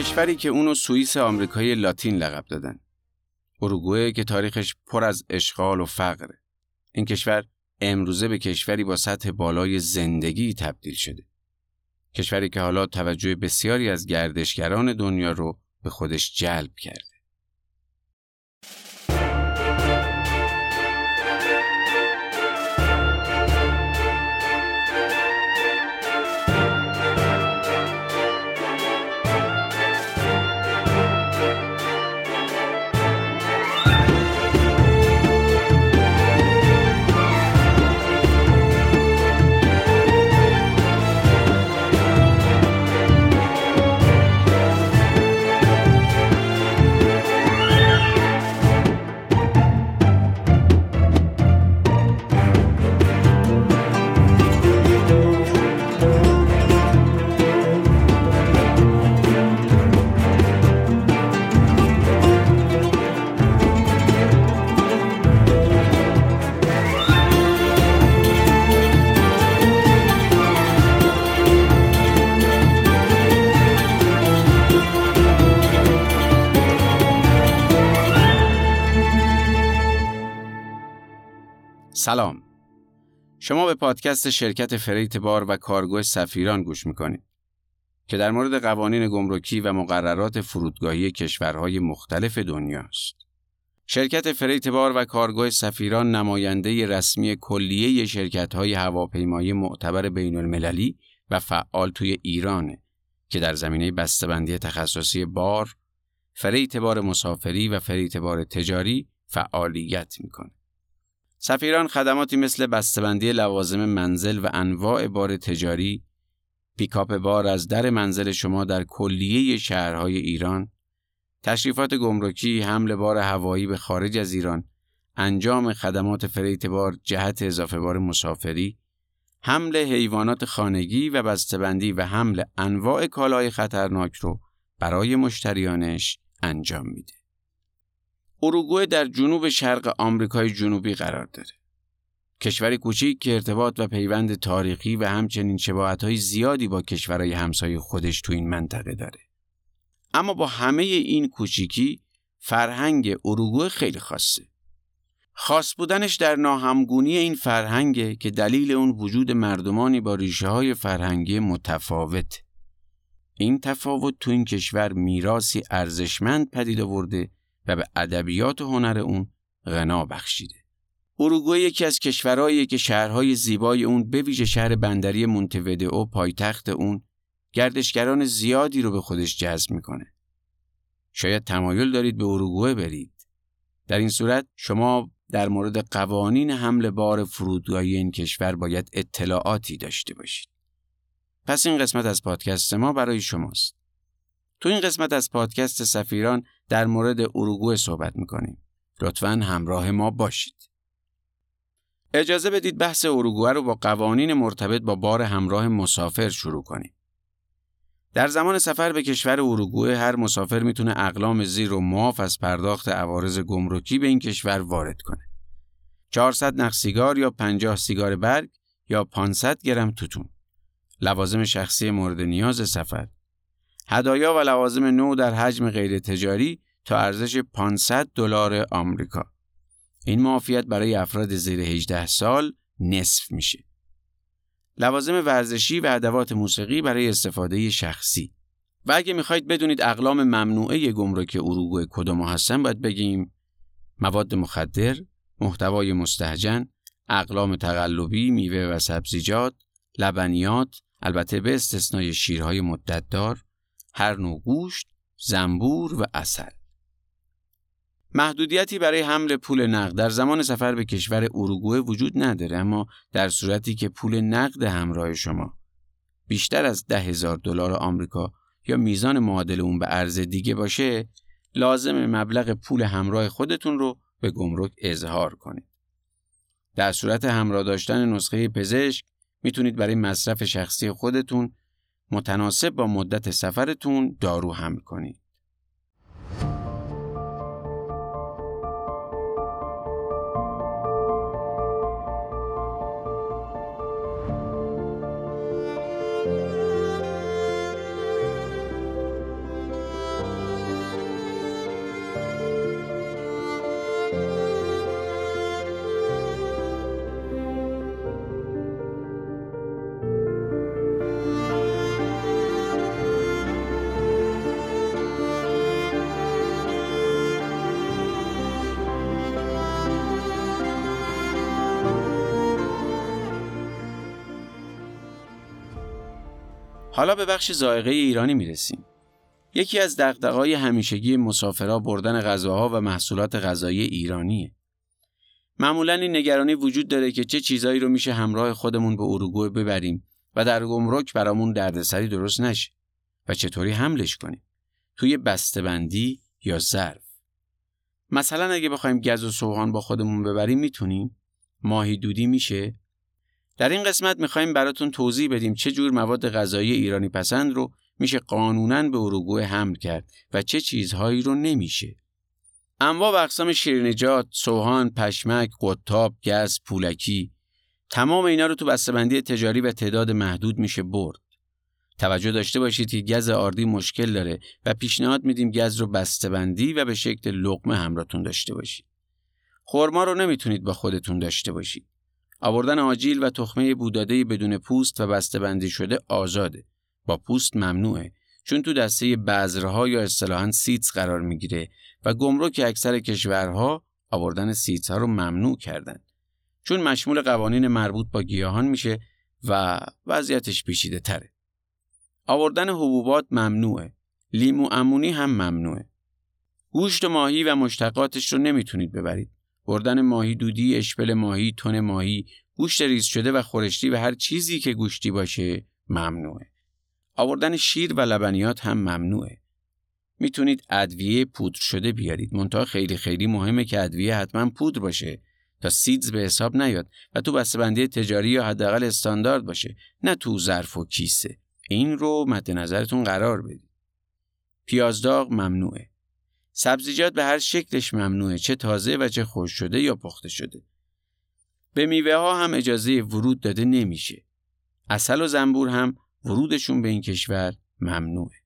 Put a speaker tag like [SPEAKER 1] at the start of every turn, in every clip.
[SPEAKER 1] کشوری که اونو سوئیس آمریکای لاتین لقب دادن. اروگوئه که تاریخش پر از اشغال و فقره. این کشور امروزه به کشوری با سطح بالای زندگی تبدیل شده. کشوری که حالا توجه بسیاری از گردشگران دنیا رو به خودش جلب کرد. سلام شما به پادکست شرکت freight بار و کارگو سفیران گوش می‌کنید که در مورد قوانین گمرکی و مقررات فرودگاهی کشورهای مختلف دنیاست. شرکت freight بار و کارگو سفیران نماینده رسمی کلیه شرکت های هواپیمایی معتبر بین المللی و فعال توی ایرانه که در زمینه بسته‌بندی تخصصی بار، freight بار مسافری و freight بار تجاری فعالیت می‌کنه. سفیران خدماتی مثل بسته‌بندی لوازم منزل و انواع بار تجاری، پیکاپ بار از در منزل شما در کلیه شهرهای ایران، تشریفات گمرکی، حمل بار هوایی به خارج از ایران، انجام خدمات فریت بار جهت اضافه بار مسافری، حمل حیوانات خانگی و بسته‌بندی و حمل انواع کالای خطرناک رو برای مشتریانش انجام میده. اروگوئه در جنوب شرق آمریکای جنوبی قرار داره. کشوری کوچیک که ارتباط و پیوند تاریخی و همچنین شباهت‌های زیادی با کشورهای همسایه خودش تو این منطقه داره. اما با همه این کوچیکی فرهنگ اروگوئه خیلی خاصه. خاص بودنش در ناهمگونی این فرهنگه که دلیل اون وجود مردمانی با ریشه های فرهنگی متفاوت. این تفاوت تو این کشور میراسی ارزشمند پدید آورده و به ادبیات و هنر اون غنا بخشیده. اروگوئه یکی از کشورهایی که شهرهای زیبای اون به ویژه شهر بندری مونتودئو پایتخت اون گردشگران زیادی رو به خودش جذب می‌کنه. شاید تمایل دارید به اروگوئه برید. در این صورت شما در مورد قوانین حمل بار فرودگاهی این کشور باید اطلاعاتی داشته باشید. پس این قسمت از پادکست ما برای شماست. تو این قسمت از پادکست سفیران در مورد اروگوئه صحبت می‌کنیم. لطفا همراه ما باشید. اجازه بدید بحث اروگوئه رو با قوانین مرتبط با بار همراه مسافر شروع کنیم. در زمان سفر به کشور اروگوئه هر مسافر می‌تونه اقلام زیر و معاف از پرداخت عوارض گمرکی به این کشور وارد کنه. 400 نخ سیگار یا 50 سیگار برگ یا 500 گرم توتون. لوازم شخصی مورد نیاز سفر هدایا و لوازم نو در حجم غیر تجاری تا ارزش 500 دلار آمریکا. این معافیت برای افراد زیر 18 سال نصف میشه. لوازم ورزشی و ادوات موسیقی برای استفاده شخصی. و اگه می‌خواید بدونید اقلام ممنوعه گمرک اروگوئه کدوم هستن باید بگیم مواد مخدر، محتوای مستهجن، اقلام تقلبی، میوه و سبزیجات، لبنیات، البته به استثنای شیرهای مدتدار، هر نوع گوشت، زنبور و اصل. محدودیتی برای حمل پول نقد در زمان سفر به کشور اروگوئه وجود نداره اما در صورتی که پول نقد همراه شما بیشتر از ده هزار دلار آمریکا یا میزان معادل اون به ارز دیگه باشه لازم مبلغ پول همراه خودتون رو به گمرک اظهار کنید. در صورت همراه داشتن نسخه پزشک می‌تونید برای مصرف شخصی خودتون متناسب با مدت سفرتون دارو حمل کنید. حالا به بخش زائقه ایرانی می‌رسیم. یکی از دقدقای همیشگی مسافرها بردن غذاها و محصولات غذایی ایرانیه. معمولا این نگرانی وجود داره که چه چیزایی رو میشه همراه خودمون به اروگوئه ببریم و در گمرک برامون دردسری درست نشه و چطوری حملش کنیم توی بسته‌بندی یا ظرف مثلا اگه بخوایم گز و سوهان با خودمون ببریم می‌تونیم ماهی دودی میشه در این قسمت می‌خوایم براتون توضیح بدیم چه جور مواد غذایی ایرانی پسند رو میشه قانونا به اروگوئه حمل کرد و چه چیزهایی رو نمیشه انواع و اقسام شیرینجات، سوهان، پشمک، قطاب، گز، پولکی تمام اینا رو تو بسته‌بندی تجاری و تعداد محدود میشه برد. توجه داشته باشید که گز آردی مشکل داره و پیشنهاد میدیم گز رو بسته‌بندی و به شکل لقمه همراهتون داشته باشید. خرما رو نمی‌تونید با خودتون داشته باشید. آوردن آجیل و تخمه بوداده بدون پوست و بسته‌بندی شده آزاده. با پوست ممنوعه چون تو دسته بذرها یا اصطلاحاً seeds قرار می‌گیره و گمرک اکثر کشورها آوردن seeds ها رو ممنوع کردن چون مشمول قوانین مربوط با گیاهان میشه و وضعیتش پیچیده تره. آوردن حبوبات ممنوعه. لیمو عمانی هم ممنوعه. گوشت ماهی و مشتقاتش رو نمی‌تونید ببرید. بردن ماهی دودی، اشپل ماهی، تن ماهی، گوشت ریز شده و خورشتی و هر چیزی که گوشتی باشه ممنوعه. آوردن شیر و لبنیات هم ممنوعه. می‌تونید ادویه پودر شده بیارید. منتها خیلی خیلی مهمه که ادویه حتما پودر باشه تا سیدز به حساب نیاد و تو بسته‌بندی تجاری یا حداقل استاندارد باشه نه تو ظرف و کیسه. این رو مد نظرتون قرار بدید. پیازداغ ممنوعه. سبزیجات به هر شکلش ممنوعه چه تازه و چه خوش شده یا پخته شده. به میوه ها هم اجازه ورود داده نمیشه. اصل و زنبور هم ورودشون به این کشور ممنوعه.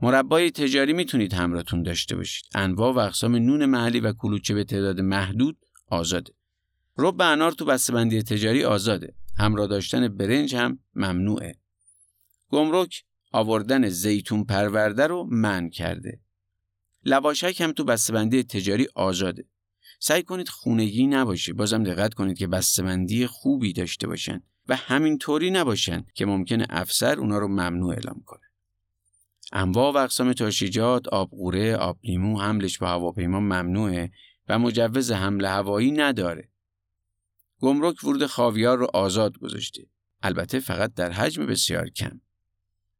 [SPEAKER 1] مربای تجاری می‌تونید همراهتون داشته باشید. انواع و اقسام نون محلی و کلوچه به تعداد محدود آزاده. رب انار تو بسته‌بندی تجاری آزاده. همراه داشتن برنج هم ممنوعه. گمرک آوردن زیتون پرورده رو من کرده. لواشک هم تو بسته‌بندی تجاری آزاده. سعی کنید خونگی نباشه. بازم دقت کنید که بسته‌بندی خوبی داشته باشن و همینطوری نباشن که ممکنه افسر اونا رو ممنوع اعلام کنه. انواع و اقسام ترشیجات، آبقوره، آب لیمو حملش با هواپیما ممنوعه و مجوز حمل هوایی نداره. گمرک ورود خاویار رو آزاد گذاشته. البته فقط در حجم بسیار کم.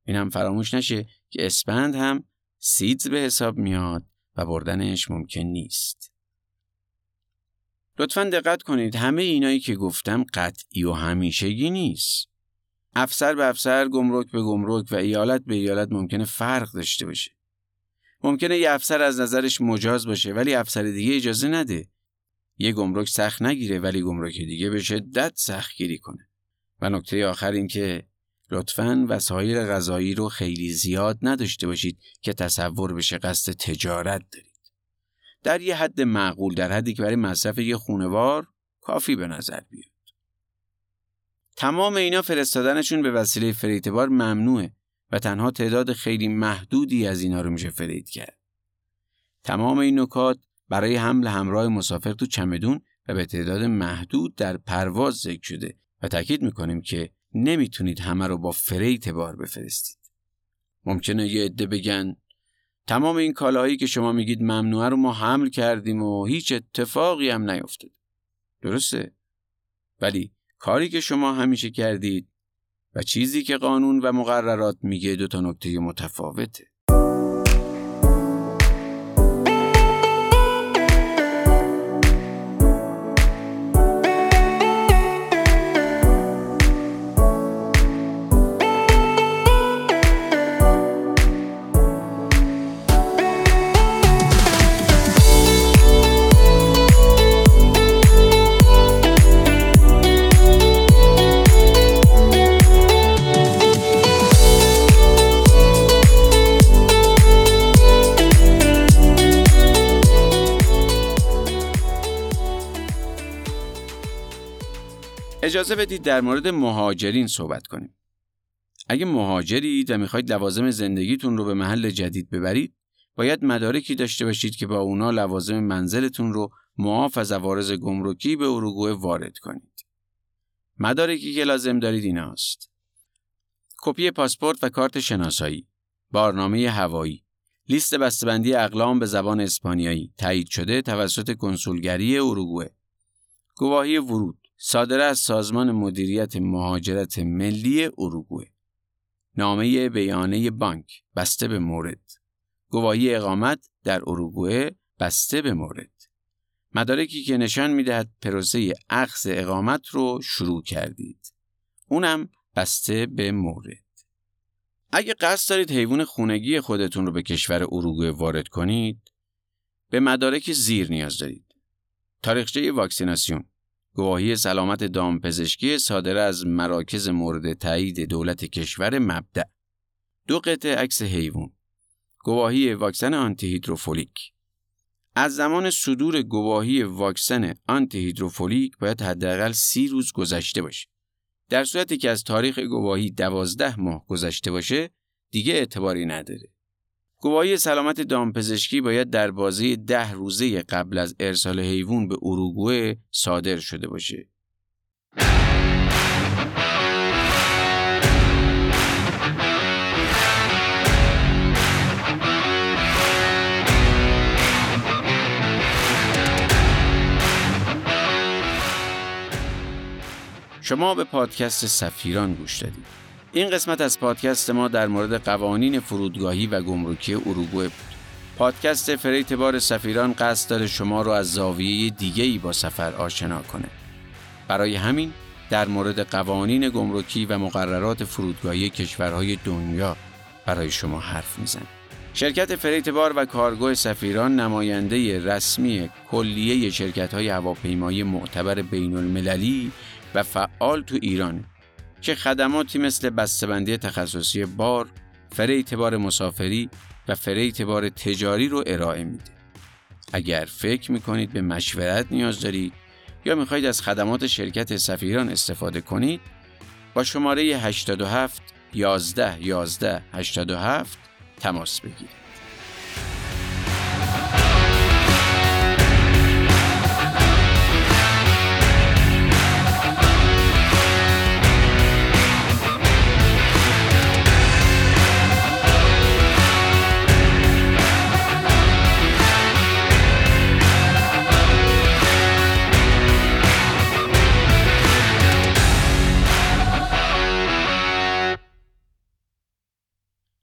[SPEAKER 1] این هم فراموش نشه که اسپند هم سیدز به حساب میاد و بردنش ممکن نیست. لطفا دقت کنید همه اینایی که گفتم قطعی و همیشگی نیست. افسر به افسر، گمرک به گمرک و ایالت به ایالت ممکنه فرق داشته باشه. ممکنه یه افسر از نظرش مجاز باشه ولی افسر دیگه اجازه نده. یه گمرک سخت نگیره ولی گمرک دیگه به شدت سخت گیری کنه. و نکته آخر این که لطفاً وسایل غذایی رو خیلی زیاد نداشته باشید که تصور بشه قصد تجارت دارید. در یه حد معقول در حدی که برای مصرف یه خونوار کافی به نظر بیاد. تمام اینا فرستادنشون به وسیله فریتبار ممنوعه و تنها تعداد خیلی محدودی از اینا رو میشه فرید کرد. تمام این نکات برای حمل همراه مسافر تو چمدون و به تعداد محدود در پرواز ذکر شده و تاکید می‌کنیم که نمی‌تونید همه رو با فریت بار بفرستید. ممکنه یه عده بگن تمام این کالاهایی که شما میگید ممنوعه رو ما حمل کردیم و هیچ اتفاقی هم نیفتاد. درسته؟ ولی کاری که شما همیشه کردید و چیزی که قانون و مقررات میگه دو تا نکته متفاوته. اجازه بدید در مورد مهاجرین صحبت کنیم. اگه مهاجرید و می‌خواید لوازم زندگیتون رو به محل جدید ببرید، باید مدارکی داشته باشید که با اونا لوازم منزلتون رو معاف از عوارض گمرکی به اروگوئه وارد کنید. مدارکی که لازم دارید ایناست. کپی پاسپورت و کارت شناسایی، بارنامه هوایی، لیست بسته‌بندی اقلام به زبان اسپانیایی تایید شده توسط کنسولگری اروگوئه. گواهی ورود صادره از سازمان مدیریت مهاجرت ملی اروگوئه. نامه بیانه بانک بسته به مورد. گواهی اقامت در اروگوئه بسته به مورد. مدارکی که نشان می‌دهد پروسه اخذ اقامت رو شروع کردید. اونم بسته به مورد. اگه قصد دارید حیوان خونگی خودتون رو به کشور اروگوئه وارد کنید، به مدارک زیر نیاز دارید. تاریخچه واکسیناسیون گواهی سلامت دامپزشکی صادره از مراکز مورد تایید دولت کشور مبدع. دو قطع عکس حیوان. گواهی واکسن آنتی هیدروفولیک از زمان صدور گواهی واکسن آنتی هیدروفولیک باید حداقل سی روز گذشته باشه. در صورتی که از تاریخ گواهی دوازده ماه گذشته باشه دیگه اعتباری نداره. گواهی سلامت دامپزشکی باید در بازی ده روزه قبل از ارسال حیوان به اروگوئه صادر شده باشه. شما به پادکست سفیران گوش دادید. این قسمت از پادکست ما در مورد قوانین فرودگاهی و گمرکی اروگوئه بود. پادکست freight بار سفیران قصد داره شما رو از زاویه دیگه ای با سفر آشنا کنه. برای همین در مورد قوانین گمرکی و مقررات فرودگاهی کشورهای دنیا برای شما حرف میزنه. شرکت freight بار و کارگو سفیران نماینده رسمی کلیه شرکت های هواپیمایی معتبر بین المللی و فعال تو ایرانه. که خدماتی مثل بسته‌بندی تخصصی بار، فریت بار مسافری و فریت بار تجاری رو ارائه میده. اگر فکر می‌کنید به مشورت نیاز دارید یا می‌خواهید از خدمات شرکت سفیران استفاده کنید با شماره 87 11 11 87 تماس بگیرید.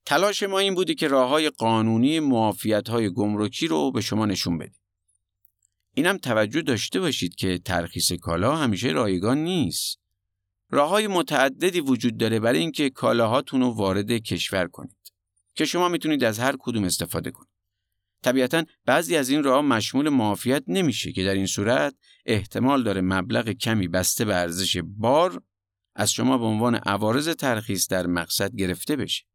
[SPEAKER 1] تلاش ما این بودی که راه های قانونی معافیت های گمرکی رو به شما نشون بدیم. اینم توجه داشته باشید که ترخیص کالا همیشه رایگان نیست. راه های متعددی وجود داره برای اینکه کالاهاتون رو وارد کشور کنید که شما می‌تونید از هر کدوم استفاده کنید. طبیعتا بعضی از این راه مشمول معافیت نمیشه که در این صورت احتمال داره مبلغ کمی بسته به ارزش بار از شما به عنوان عوارض ترخیص در مقصد گرفته بشه.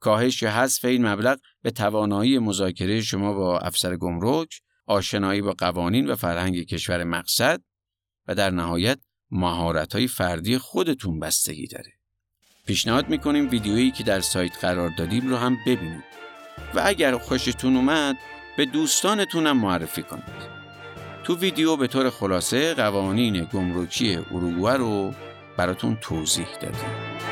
[SPEAKER 1] کاهش یا حذف این مبلغ به توانایی مذاکره شما با افسر گمرک، آشنایی با قوانین و فرهنگ کشور مقصد و در نهایت های فردی خودتون بستگی داره. پیشنهاد می‌کنیم ویدیویی که در سایت قرار دادیم رو هم ببینید و اگر خوشتون اومد به دوستانتونم معرفی کنید. تو ویدیو به طور خلاصه قوانین گمرکی اروگوئه رو براتون توضیح دادیم.